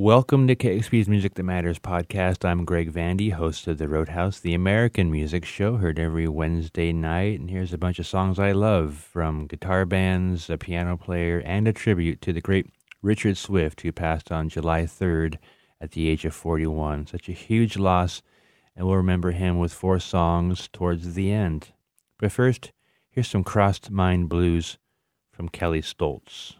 Welcome to KEXP's Music That Matters podcast. I'm Greg Vandy, host of The Roadhouse, the American music show, heard every Wednesday night. And here's a bunch of songs I love from guitar bands, a piano player, and a tribute to the great Richard Swift, who passed on July 3rd at the age of 41. Such a huge loss, and we'll remember him with four songs towards the end. But first, here's some Crossed Mind Blues from Kelly Stoltz.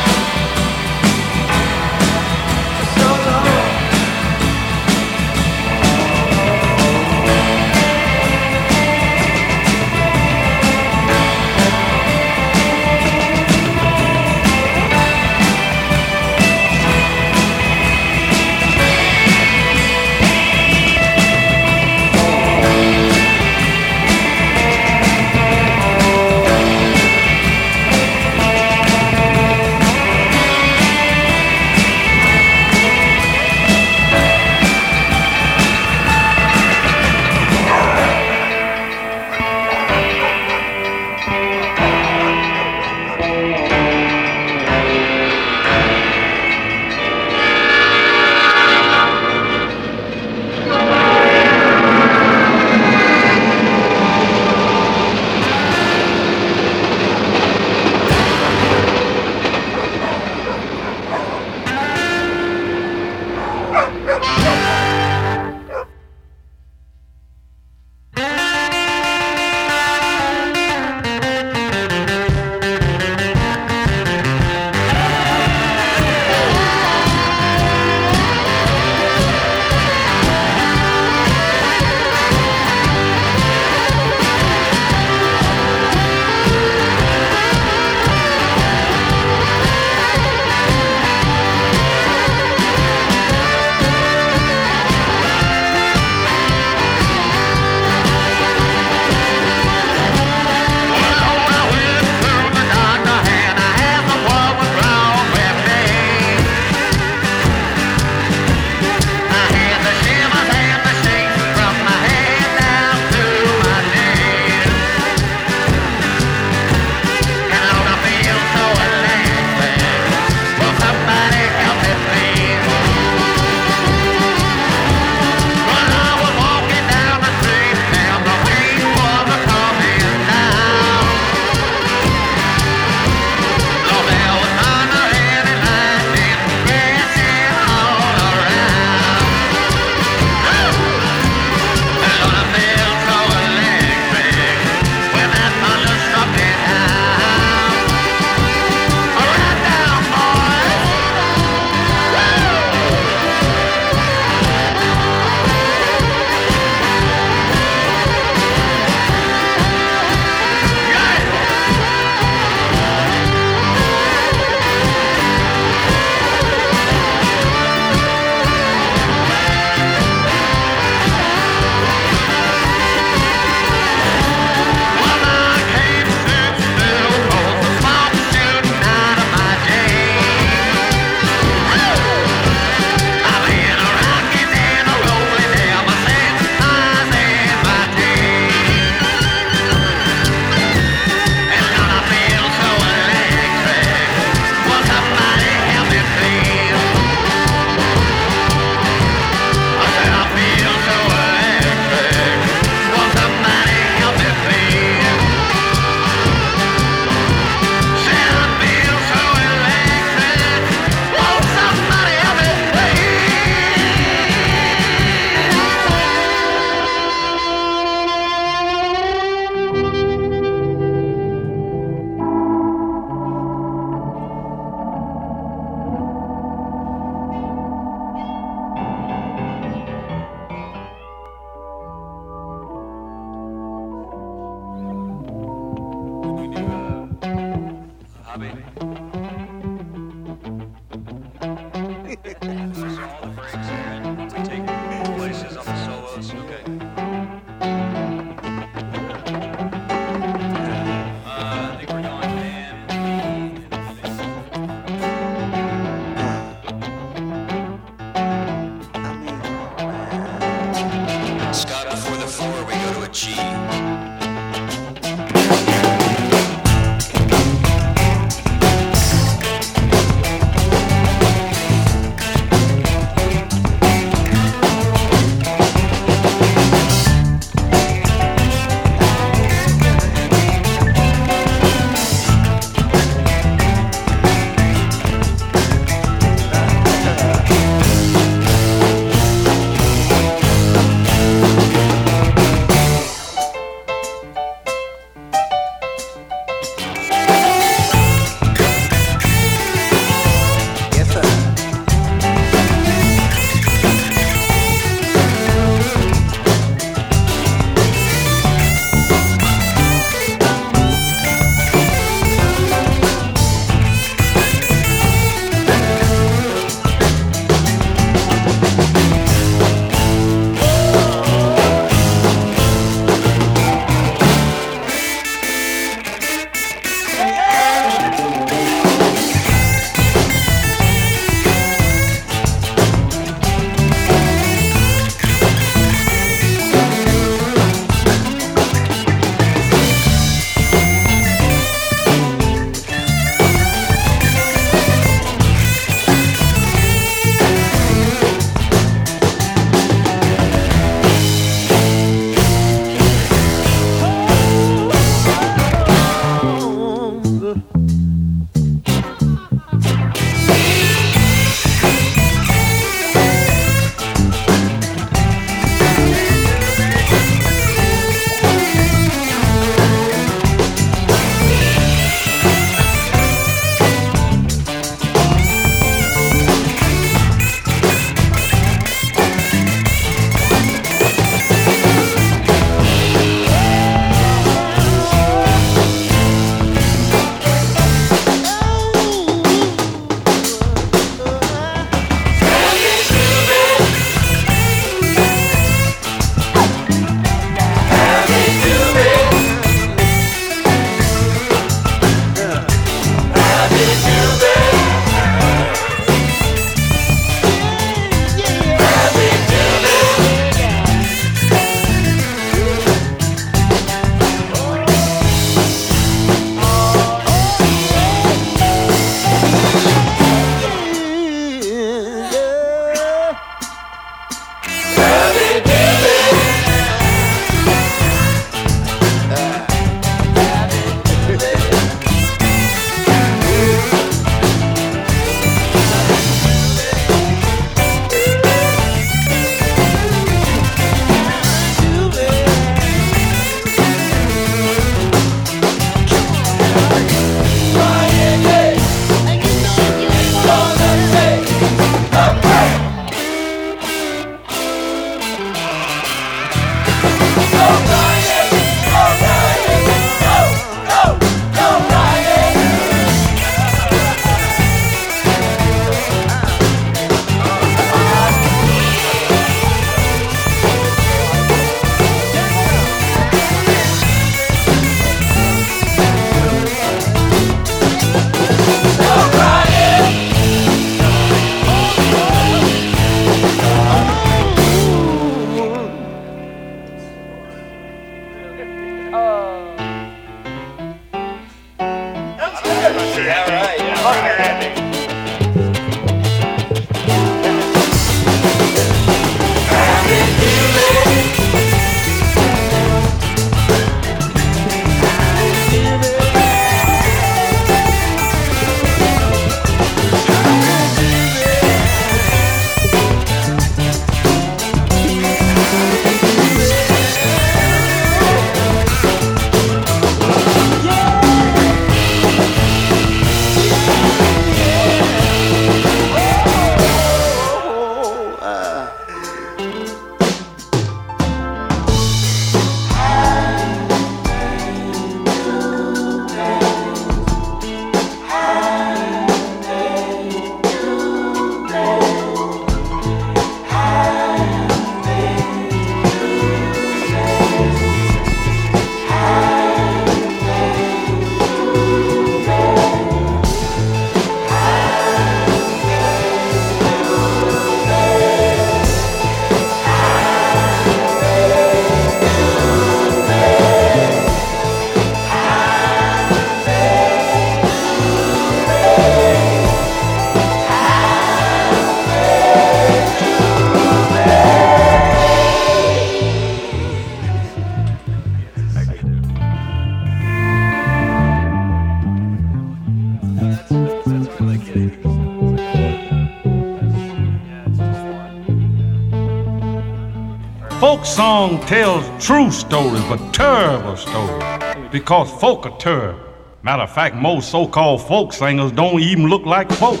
Song tells true stories, but terrible stories. Because folk are terrible. Matter of fact, most so-called folk singers don't even look like folk.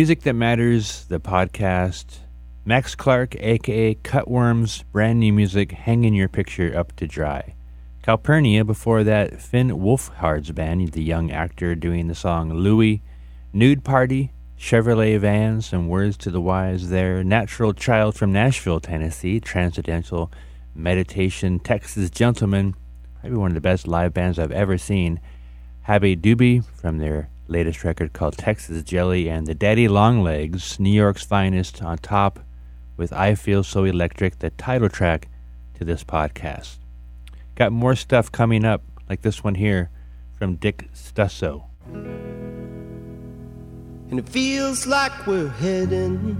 Music That Matters, the podcast. Max Clarke, aka Cut Worms, brand new music, hanging your picture up to dry. Calpurnia, before that, Finn Wolfhard's band, the young actor doing the song Louie. Nude Party, Chevrolet Van, some words to the wise there. Natural Child from Nashville, Tennessee, Transcendental Meditation, Texas Gentlemen, probably one of the best live bands I've ever seen. Habbie Doobie from their latest record called Texas Jelly, and the Daddy Long Legs, New York's finest, on top with I Feel So Electric, the title track to this podcast. Got more stuff coming up, like this one here from Dick Stusso. And it feels like we're heading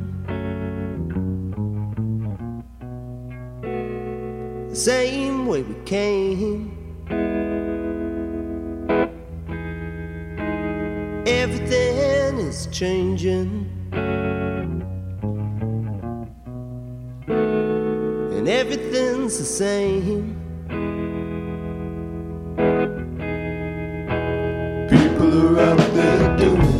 the same way we came. Everything is changing. And everything's the same. People are out there doing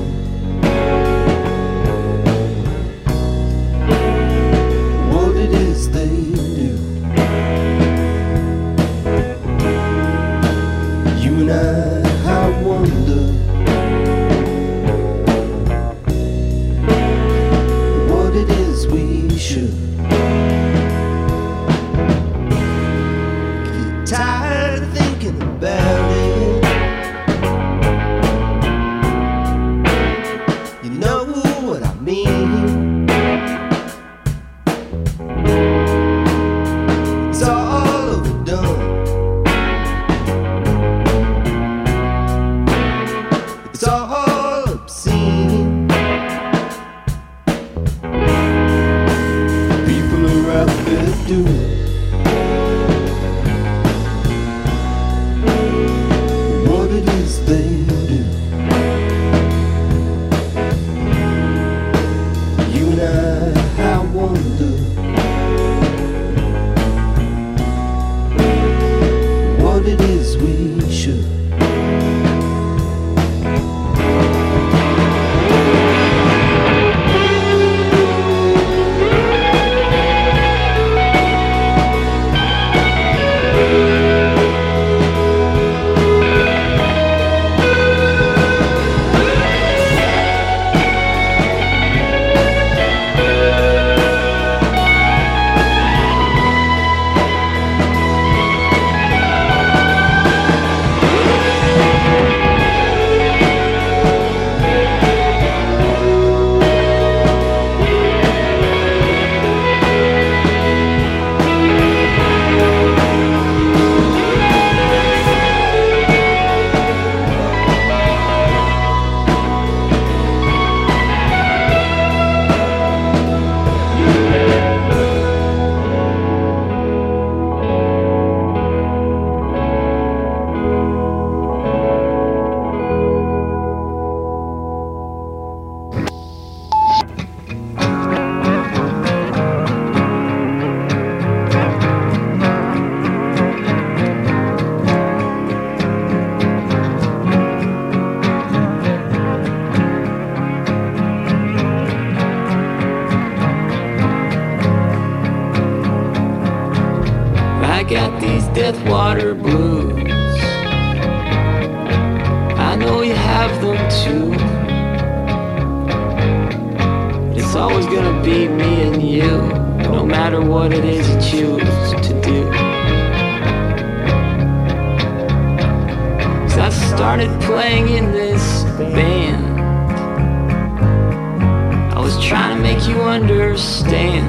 understand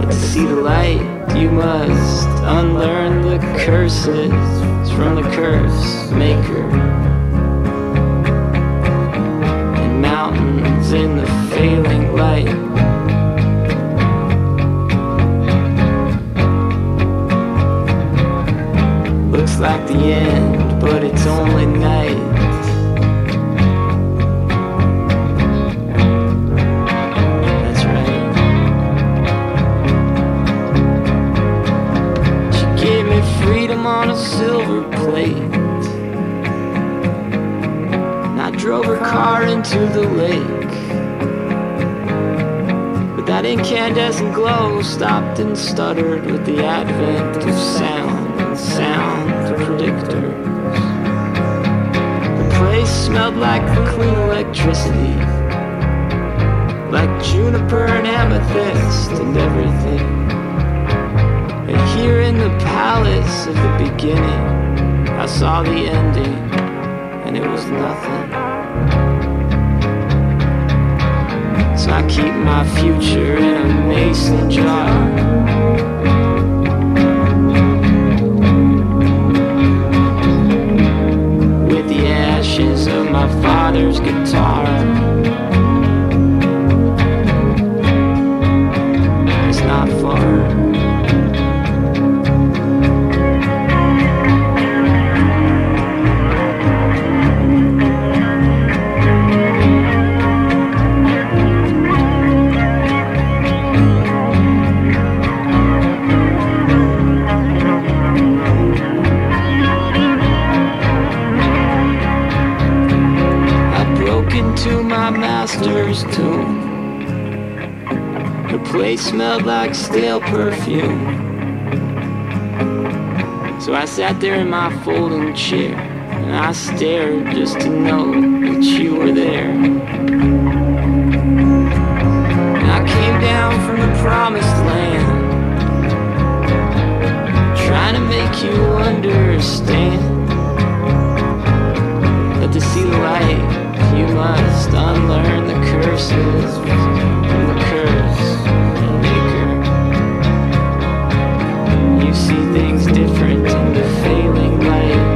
that to see the light, you must unlearn the curses from the curse maker. And mountains in the failing light. Looks like the end, on a silver plate. And I drove her car into the lake. But that incandescent glow stopped and stuttered with the advent of sound and sound predictors. The place smelled like clean electricity, like juniper and amethyst and everything. Here in the palace of the beginning, I saw the ending, and it was nothing. So I keep my future in a mason jar. With the ashes of my father's guitar. It's not far. Place smelled like stale perfume. So I sat there in my folding chair and I stared just to know that you were there. And I came down from the promised land, trying to make you understand that to see the light, you must unlearn the curses from the curse different. In the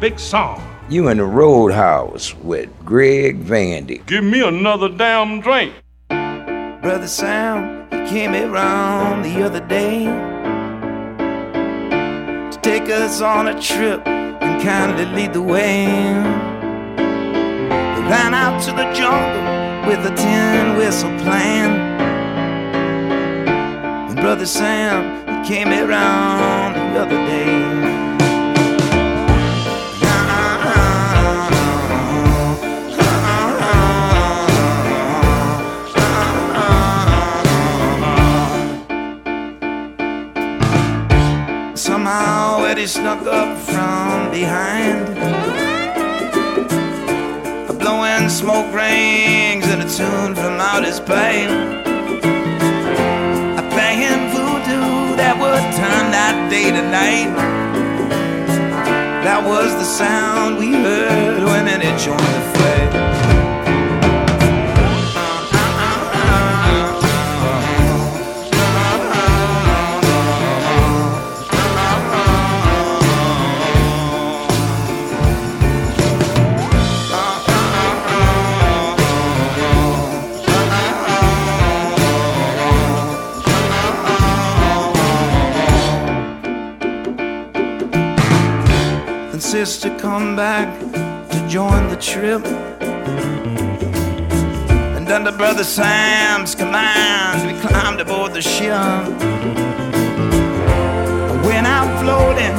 big song. You in the Roadhouse with Greg Vandy. Give me another damn drink. Brother Sam, he came around the other day to take us on a trip and kindly lead the way. We ran out to the jungle with a tin whistle playing. And Brother Sam, he came around the other day. Snuck up from behind, A blowing smoke rings and a tune from out his pipe. A playing voodoo that would turn that day to night. That was the sound we heard when Eddie joined and sister come back to join the trip. And under Brother Sam's command, we climbed aboard the ship. And went out floating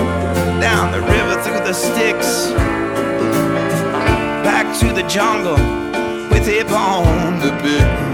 down the river through the sticks. Back to the jungle with hip on the bit.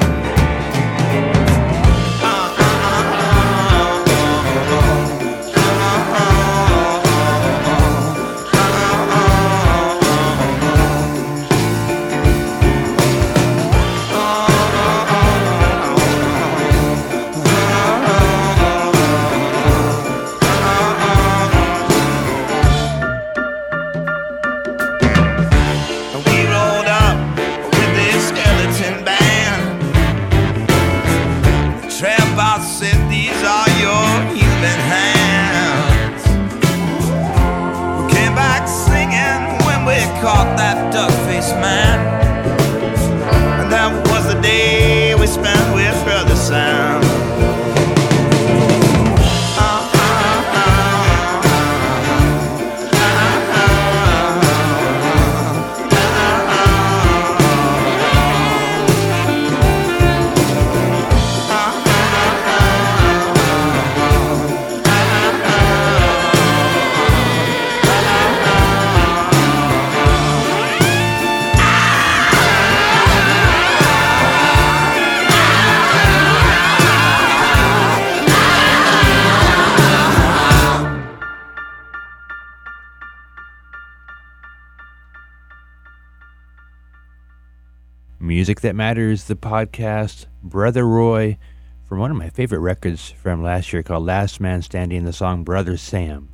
Music That Matters, the podcast, Brother Roy, from one of my favorite records from last year called Last Man Standing, the song Brother Sam.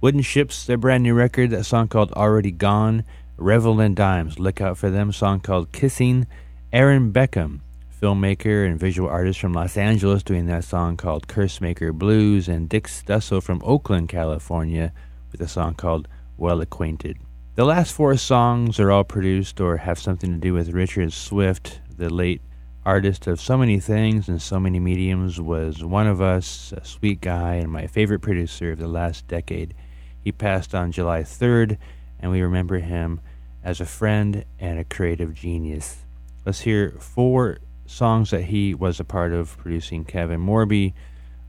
Wooden Shjips, their brand new record, a song called Already Gone. Revel in Dimes, look out for them, song called Kissing. Aaron Beckum, filmmaker and visual artist from Los Angeles, doing that song called Curse Maker Blues. And Dick Stusso from Oakland, California, with a song called Well Acquainted. The last four songs are all produced or have something to do with Richard Swift, the late artist of so many things and so many mediums, was one of us, a sweet guy, and my favorite producer of the last decade. He passed on July 3rd, and we remember him as a friend and a creative genius. Let's hear four songs that he was a part of producing Kevin Morby,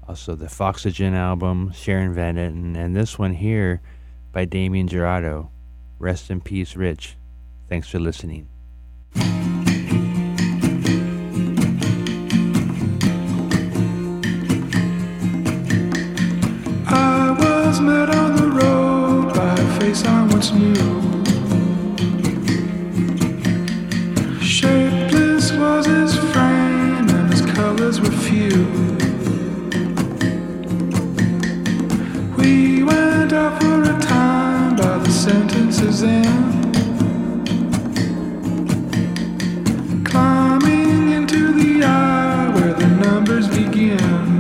also the Foxygen album, Sharon Van Etten, and this one here by Damien Jurado. Rest in peace, Rich. Thanks for listening. I was met on the road by a face I once knew. End. Climbing into the eye where the numbers begin.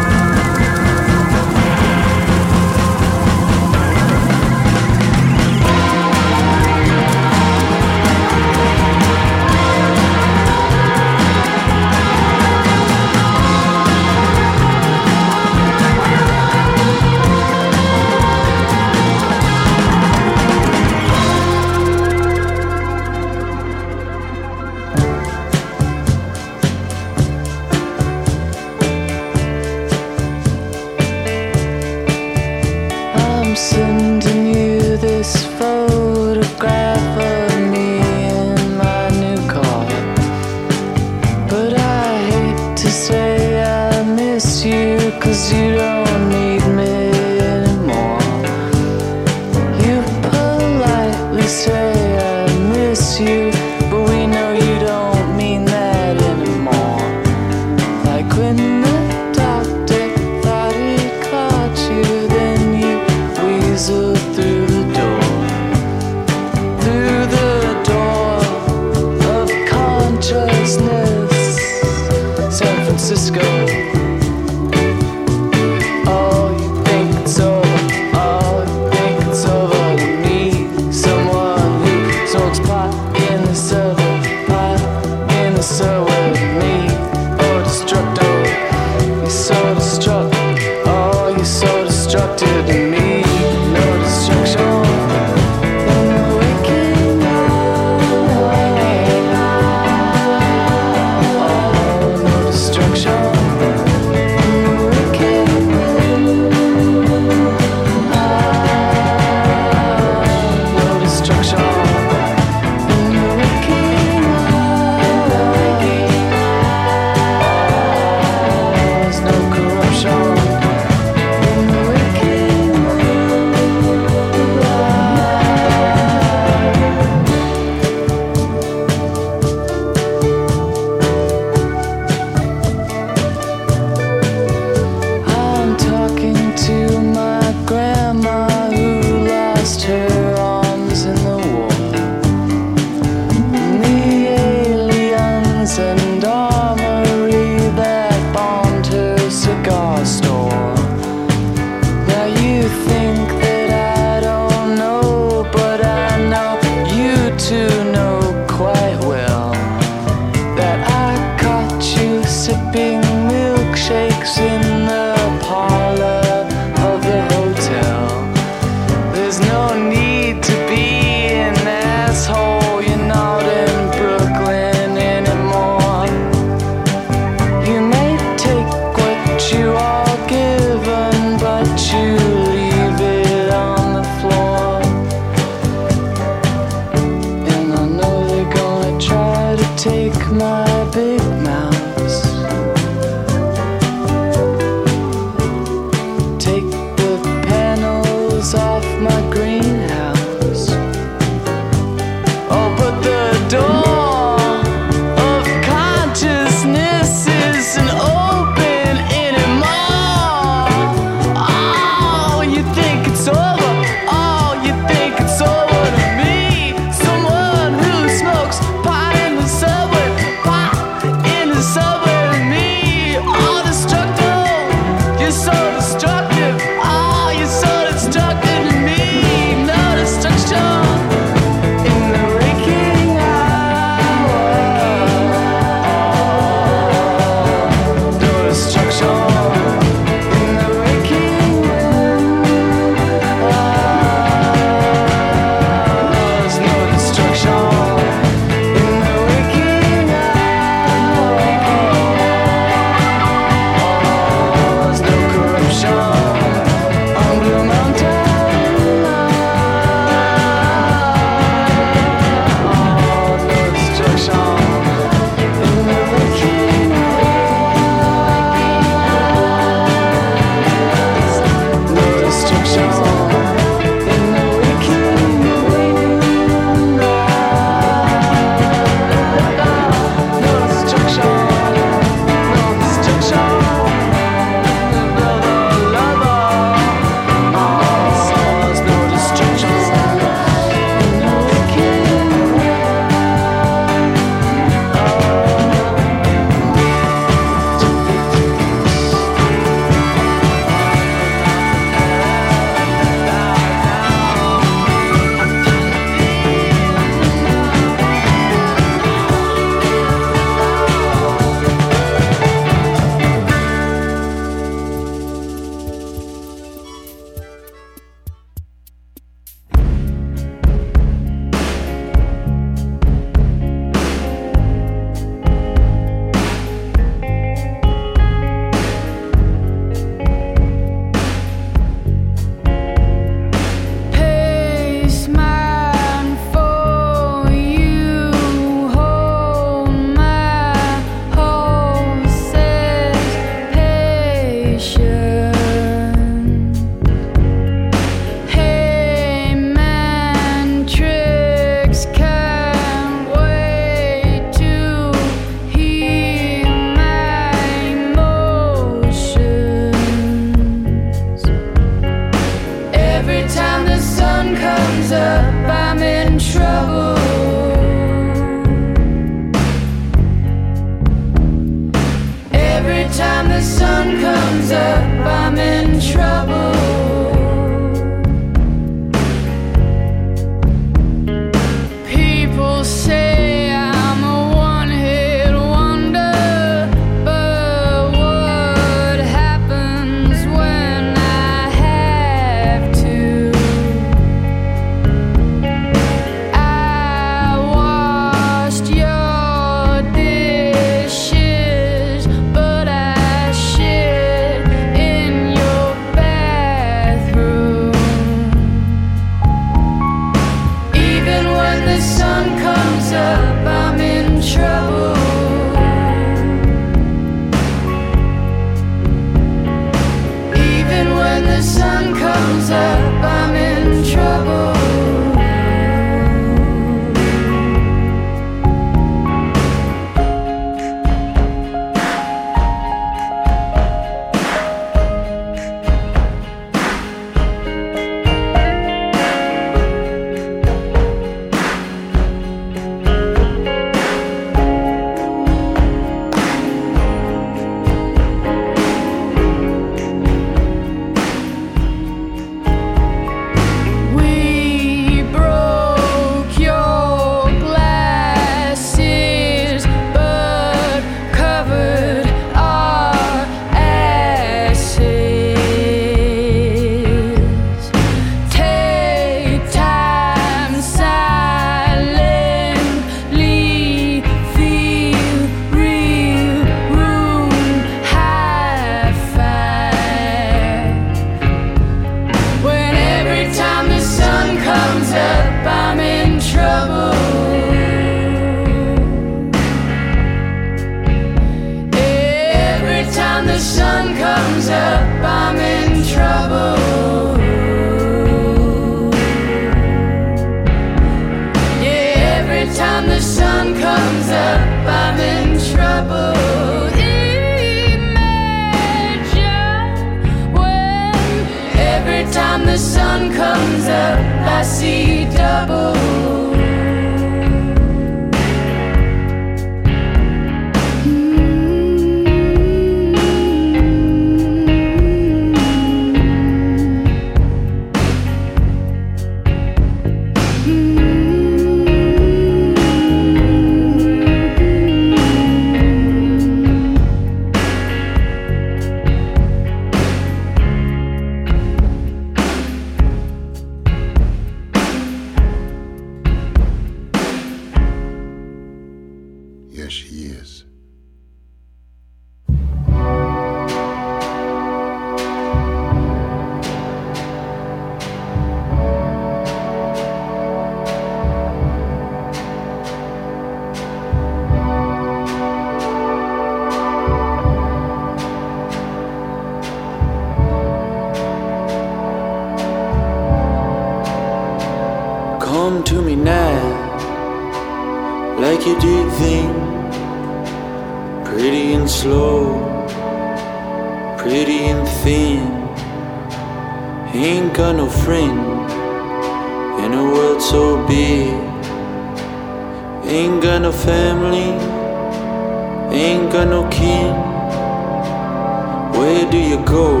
do you go?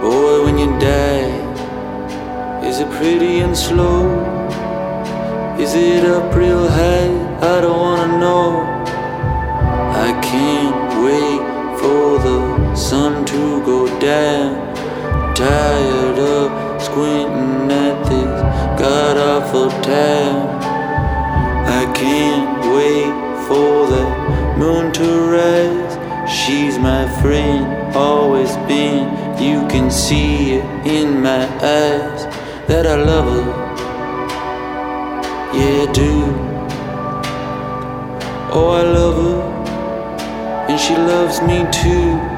Boy, when you die, is it pretty and slow? Is it up real high? I don't wanna know. I can't wait for the sun to go down. Tired of squinting at this god awful time. I can't wait for the moon to rise always been. You can see it in my eyes that I love her. Yeah, I do. Oh, I love her, and she loves me too.